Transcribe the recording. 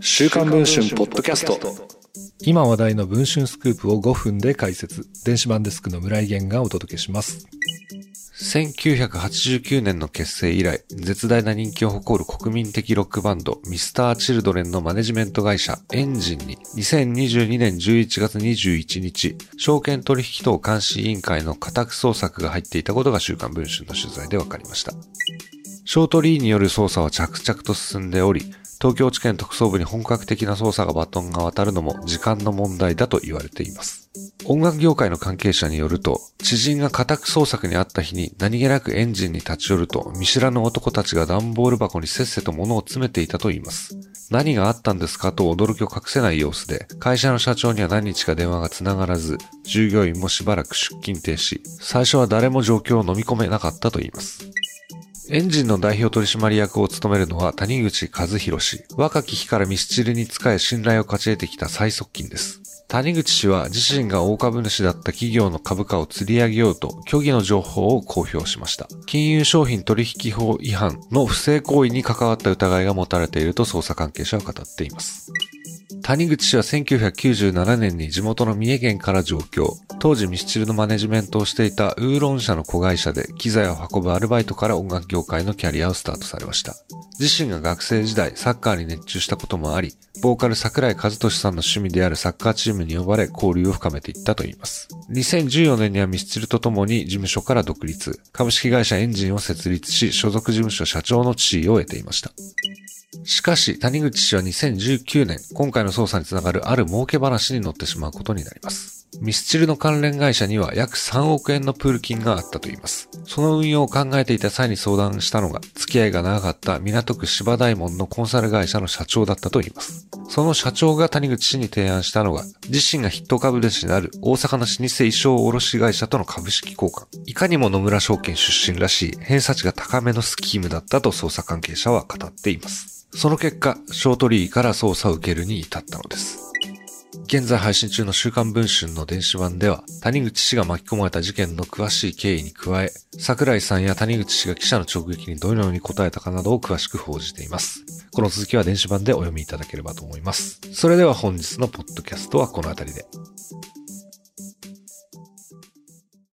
週刊文春ポッドキャスト。今話題の文春スクープを5分で解説。電子版デスクの村井源がお届けします。1989年の結成以来、絶大な人気を誇る国民的ロックバンド、ミスター・チルドレンのマネジメント会社、エンジンに、2022年11月21日、証券取引等監視委員会の家宅捜索が入っていたことが週刊文春の取材で分かりました。ショートリーによる捜査は着々と進んでおり、東京地検特捜部に本格的な捜査がバトンが渡るのも時間の問題だと言われています。音楽業界の関係者によると、知人が家宅捜索にあった日に何気なくエンジンに立ち寄ると、見知らぬ男たちが段ボール箱にせっせと物を詰めていたと言います。何があったんですかと驚きを隠せない様子で、会社の社長には何日か電話が繋がらず、従業員もしばらく出勤停止。最初は誰も状況を飲み込めなかったと言います。エンジンの代表取締役を務めるのは谷口和弘氏。若き日からミスチルに仕え信頼を勝ち得てきた最側近です。谷口氏は自身が大株主だった企業の株価を釣り上げようと虚偽の情報を公表しました。金融商品取引法違反の不正行為に関わった疑いが持たれていると捜査関係者は語っています。谷口氏は1997年に地元の三重県から上京。当時ミスチルのマネジメントをしていたウーロン社の子会社で機材を運ぶアルバイトから音楽業界のキャリアをスタートされました。自身が学生時代サッカーに熱中したこともあり、ボーカル桜井和俊さんの趣味であるサッカーチームに呼ばれ交流を深めていったといいます。2014年にはミスチルと共に事務所から独立、株式会社エンジンを設立し、所属事務所社長の地位を得ていました。しかし、谷口氏は2019年、今回の捜査につながるある儲け話に乗ってしまうことになります。ミスチルの関連会社には約3億円のプール金があったといいます。その運用を考えていた際に相談したのが、付き合いが長かった港区芝大門のコンサル会社の社長だったといいます。その社長が谷口氏に提案したのが、自身が筆頭株主である大阪の老舗衣装卸会社との株式交換。いかにも野村証券出身らしい偏差値が高めのスキームだったと捜査関係者は語っています。その結果、ショートリーから捜査を受けるに至ったのです。現在配信中の週刊文春の電子版では、谷口氏が巻き込まれた事件の詳しい経緯に加え、桜井さんや谷口氏が記者の直撃にどのように答えたかなどを詳しく報じています。この続きは電子版でお読みいただければと思います。それでは本日のポッドキャストはこの辺りで。